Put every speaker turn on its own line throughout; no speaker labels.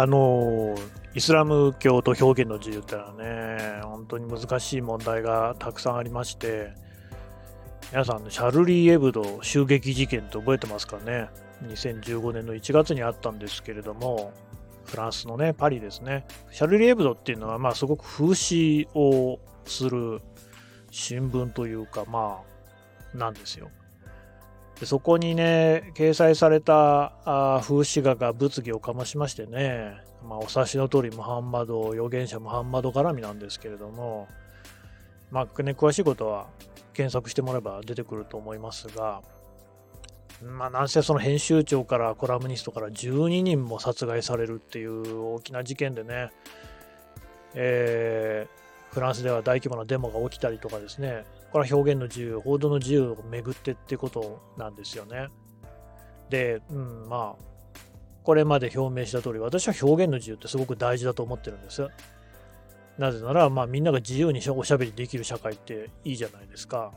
あのイスラム教と表現の自由ってのはね、本当に難しい問題がたくさんありまして、皆さん、シャルリー・エブド襲撃事件って覚えてますかね？2015年の1月にあったんですけれども、フランスのね、パリですね。シャルリー・エブドっていうのは、まあ、すごく風刺をする新聞というか、まあ、なんですよ。でそこにね、掲載されたあ風刺画が物議を醸しましてね、まあ、お察しの通り、ムハンマド、預言者ムハンマド絡みなんですけれども、まあね、詳しいことは検索してもらえば出てくると思いますが、まあ、なんせその編集長からコラムニストから12人も殺害されるっていう大きな事件でね、え、フランスでは大規模なデモが起きたりとかですね、これは表現の自由、報道の自由をめぐってってことなんですよね。で、うん、まあ、これまで表明した通り、私は表現の自由ってすごく大事だと思ってるんです。なぜなら、まあ、みんなが自由におしゃべりできる社会っていいじゃないですか。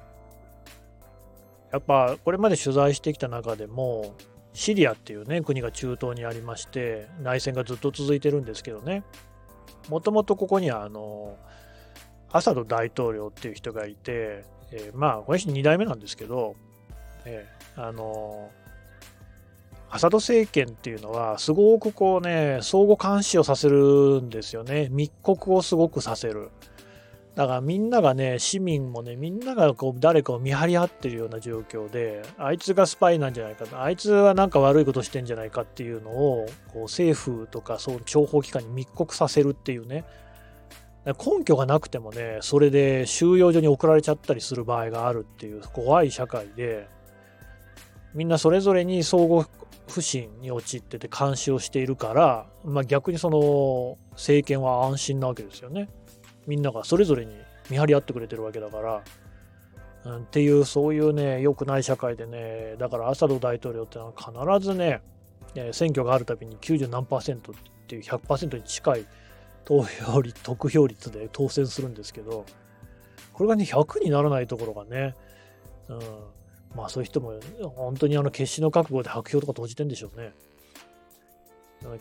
やっぱ、これまで取材してきた中でも、シリアっていうね、国が中東にありまして、内戦がずっと続いてるんですけどね、もともとここには、あの、アサド大統領っていう人がいて、えー、まあ、この人2代目なんですけど、えー、あの、アサド政権っていうのは、すごくこうね、相互監視をさせるんですよね。密告をすごくさせる。だからみんながね、市民もね、みんながこう誰かを見張り合ってるような状況で、あいつがスパイなんじゃないか、あいつはなんか悪いことしてんじゃないかっていうのを、こう政府とかそう諜報機関に密告させるっていうね、根拠がなくてもね、それで収容所に送られちゃったりする場合があるっていう怖い社会で、みんなそれぞれに相互不信に陥ってて監視をしているから、まあ、逆にその政権は安心なわけですよね。みんながそれぞれに見張り合ってくれてるわけだから。うん、っていうそういうね良くない社会でねだからアサド大統領ってのは必ずね選挙があるたびに90何パーセントっていう100%に近い投票率得票率で当選するんですけどこれがね100にならないところがね、うん、まあそういう人も本当にあの決死の覚悟で白票とか投じてんでしょうね。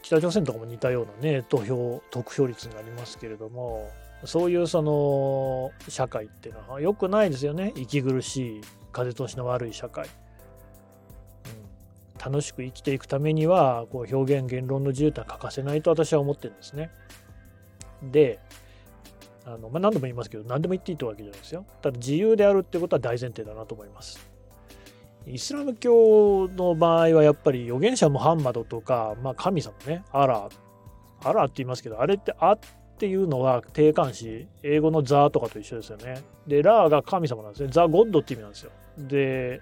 北朝鮮とかも似たようなね、投票、得票率になりますけれども、そういうその社会っていうのは良くないですよね。息苦しい、風通しの悪い社会。楽しく生きていくためには、こう表現、言論の自由って欠かせないと私は思ってるんですね。で、あのまあ、何度も言いますけど、何でも言っていいってわけじゃないですよ。ただ自由であるってことは大前提だなと思います。イスラム教の場合はやっぱり預言者ムハンマドとか、まあ、神様ね、アラー、アラーって言いますけど、あれって、あっていうのは定冠詞、英語のザとかと一緒ですよね。で、ラーが神様なんですね。ザ・ゴッドって意味なんですよ。で、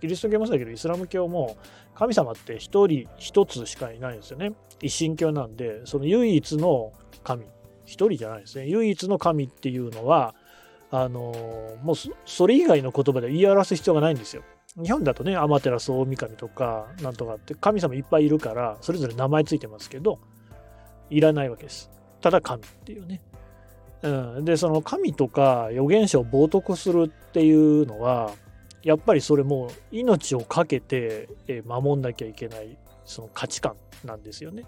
キリスト教もそうだけど、イスラム教も神様って一人一つしかいないんですよね。一神教なんで、その唯一の神、一人じゃないですね。唯一の神っていうのは、あのもうそれ以外の言葉で言い表す必要がないんですよ。日本だとね、アマテラス大神とか、なんとかって神様いっぱいいるから、それぞれ名前ついてますけど、いらないわけです。ただ神っていうね。うん、で、その神とか預言者を冒涜するっていうのは、やっぱりそれも命を懸けて守んなきゃいけないその価値観なんですよね。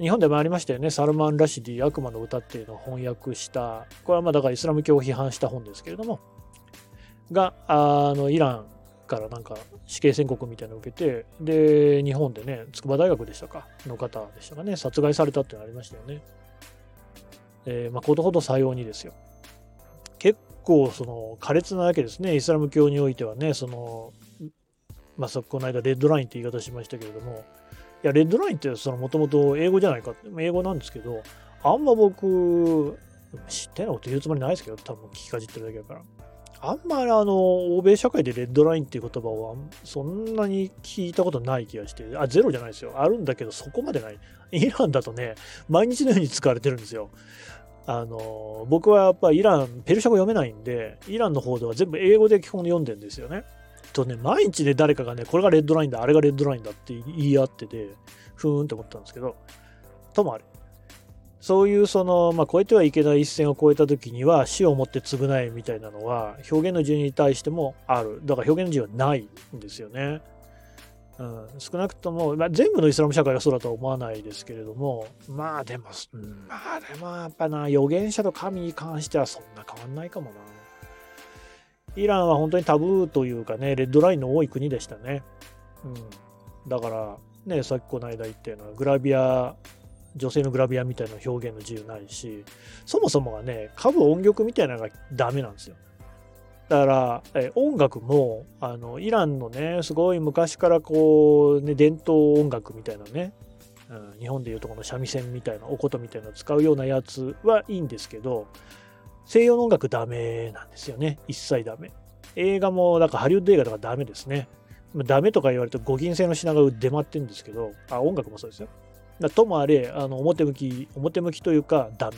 日本でもありましたよね、サルマン・ラシディ悪魔の歌っていうのを翻訳した、これはまあだからイスラム教を批判した本ですけれども、が、あのイランからなんか死刑宣告みたいなのを受けて、で、日本でね、筑波大学でしたか、の方でしたかね、殺害されたっていうのありましたよね。えー、まあ、ことほどさようにですよ。結構、その、苛烈なわけですね、イスラム教においてはね、その、まあ、この間、レッドラインって言い方しましたけれども、や、レッドラインって、その、もともと英語じゃないかって、英語なんですけど、あんま僕、知ってないこと言うつもりないですけど、多分聞きかじってるだけだから。あんまりあの、欧米社会でレッドラインっていう言葉をそんなに聞いたことない気がして、あ、ゼロじゃないですよ。あるんだけどそこまでない。イランだとね、毎日のように使われてるんですよ。あの、僕はやっぱイラン、ペルシャ語読めないんで、イランの方では全部英語で基本読んでるんですよね。とね、毎日で誰かがね、これがレッドラインだ、あれがレッドラインだって言い合ってて、ふーんって思ったんですけど、ともあれ。そういうその、まあ、越えてはいけない一線を越えた時には死をもって償えみたいなのは表現の自由に対してもある。だから表現の自由はないんですよね。うん、少なくとも、まあ、全部のイスラム社会がそうだとは思わないですけれども、まあでも、まあでもやっぱな、預言者と神に関してはそんな変わんないかもな。イランは本当にタブーというかね、レッドラインの多い国でしたね。うん、だから、ね、さっきこの間言ったようなグラビア、女性のグラビアみたいな表現の自由ないし、そもそもがね、歌舞音曲みたいなのがダメなんですよ。だから、え音楽もあのイランのねすごい昔からこう、ね、伝統音楽みたいなね、うん、日本でいうとこの三味線みたいなお琴みたいなのを使うようなやつはいいんですけど西洋の音楽ダメなんですよね。一切ダメ。映画もなんかハリウッド映画とかダメですね。ダメとか言われると五銀製の品が出回ってるんですけどあ音楽もそうですよ。だともあれあの表向き表向きというかダメ。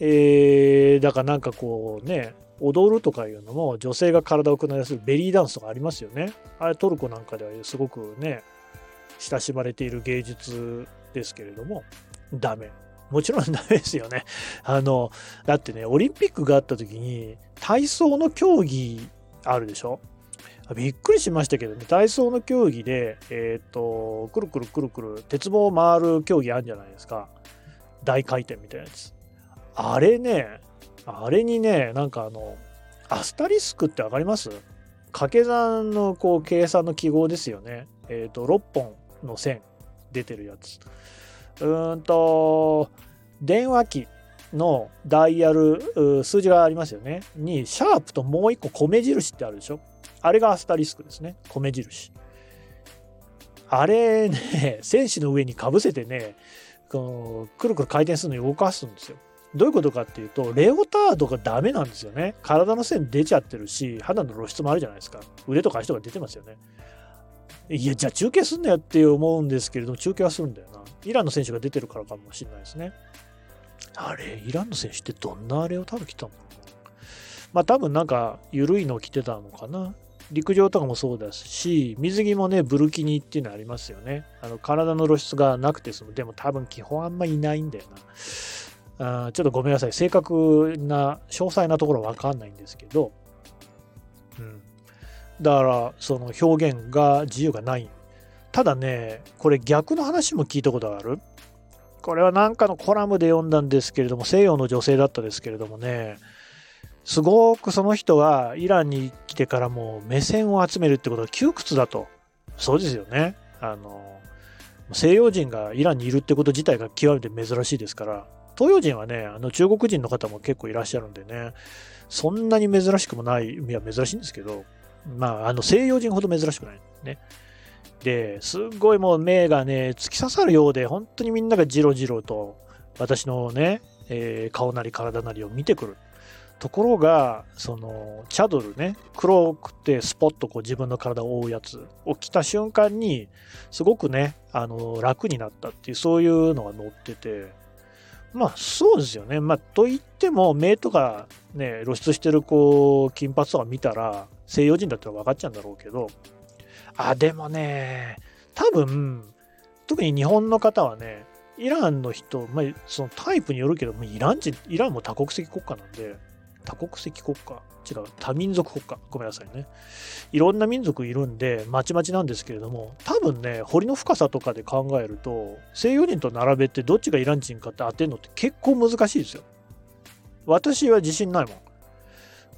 えー、だからなんかこうね踊るとかいうのも女性が体をくならせるベリーダンスとかありますよね。あれトルコなんかではすごくね、親しまれている芸術ですけれども、ダメ。もちろんダメですよね。あの、だってね、オリンピックがあった時に体操の競技あるでしょ？びっくりしましたけどね、体操の競技で、えっ、ー、と、くるくるくるくる、鉄棒を回る競技あるんじゃないですか。大回転みたいなやつ。あれね、あれにね、なんかあの、アスタリスクってわかります？掛け算のこう計算の記号ですよね。えっ、ー、と、6本の線出てるやつ。うんと、電話機のダイヤル、数字がありますよね。に、シャープともう一個米印ってあるでしょ。あれがアスタリスクですね。米印。あれね、戦士の上にかぶせてね、このくるくる回転するのに動かすんですよ。どういうことかっていうと、レオタードがダメなんですよね。体の線出ちゃってるし、肌の露出もあるじゃないですか。腕とか足とか出てますよね。いや、じゃあ中継すんなよって思うんですけれども、中継はするんだよな。イランの選手が出てるからかもしれないですね。あれ、イランの選手ってどんなレオタード着たの？まあ多分なんか緩いのを着てたのかな。陸上とかもそうだし、水着もね、ブルキニっていうのありますよね。あの体の露出がなくて済む。でも多分基本あんまいないんだよな。あちょっとごめんなさい。正確な、詳細なところわかんないんですけど、うん。だから、その表現が自由がない。ただね、これ逆の話も聞いたことがある。これはなんかのコラムで読んだんですけれども、西洋の女性だったですけれどもね、すごくその人はイランに来てからもう目線を集めるってことは窮屈だと。そうですよね。あの、西洋人がイランにいるってこと自体が極めて珍しいですから、東洋人はね、あの中国人の方も結構いらっしゃるんでね、そんなに珍しくもない、いや、珍しいんですけど、まあ、あの西洋人ほど珍しくない。ね。で、すっごいもう目がね、突き刺さるようで、本当にみんながじろじろと、私のね、えー、顔なり体なりを見てくる。ところが、その、チャドルね、黒くてスポッとこう自分の体を覆うやつを着た瞬間に、すごくね、あの、楽になったっていう、そういうのが載ってて、まあそうですよね。まあと言っても目とかね、露出してるこう金髪とか見たら西洋人だったら分かっちゃうんだろうけど、あ、でもね、多分、特に日本の方はね、イランの人、まあ、そのタイプによるけど、イラン人、イランも多国籍国家なんで、多国籍国家違う、多民族国家。ごめんなさいね。いろんな民族いるんで、まちまちなんですけれども、多分ね、堀の深さとかで考えると、西洋人と並べてどっちがイラン人かって当てるのって結構難しいですよ。私は自信ないもん。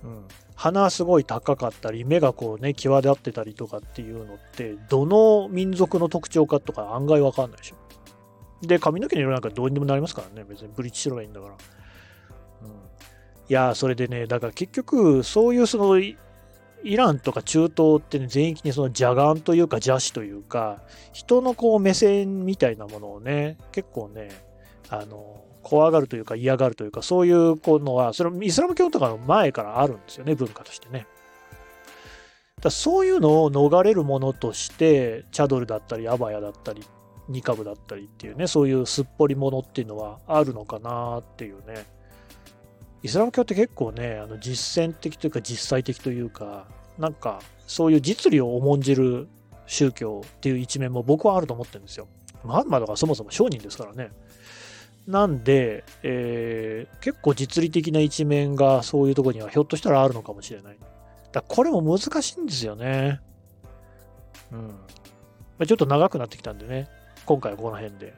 うん。鼻すごい高かったり、目がこうね、際立ってたりとかっていうのって、どの民族の特徴かとか案外わかんないでしょ。で、髪の毛の色なんかどうにでもなりますからね、別にブリッジしろばいいんだから。うんいや、それでね、だから結局、そういうその、イランとか中東ってね、全域にその邪眼というか邪視というか、人のこう目線みたいなものをね、結構ね、あの、怖がるというか嫌がるというか、そういうのは、それイスラム教とかの前からあるんですよね、文化としてね。だそういうのを逃れるものとして、チャドルだったり、アバヤだったり、ニカブだったりっていうね、そういうすっぽりものっていうのはあるのかなっていうね。イスラム教って結構ね、あの実践的というか実際的というか、なんかそういう実利を重んじる宗教っていう一面も僕はあると思ってるんですよ。まンマだかそもそも商人ですからね。なんで、えー、結構実利的な一面がそういうとこにはひょっとしたらあるのかもしれない。だこれも難しいんですよね。うん。ま、ちょっと長くなってきたんでね、今回はこの辺で。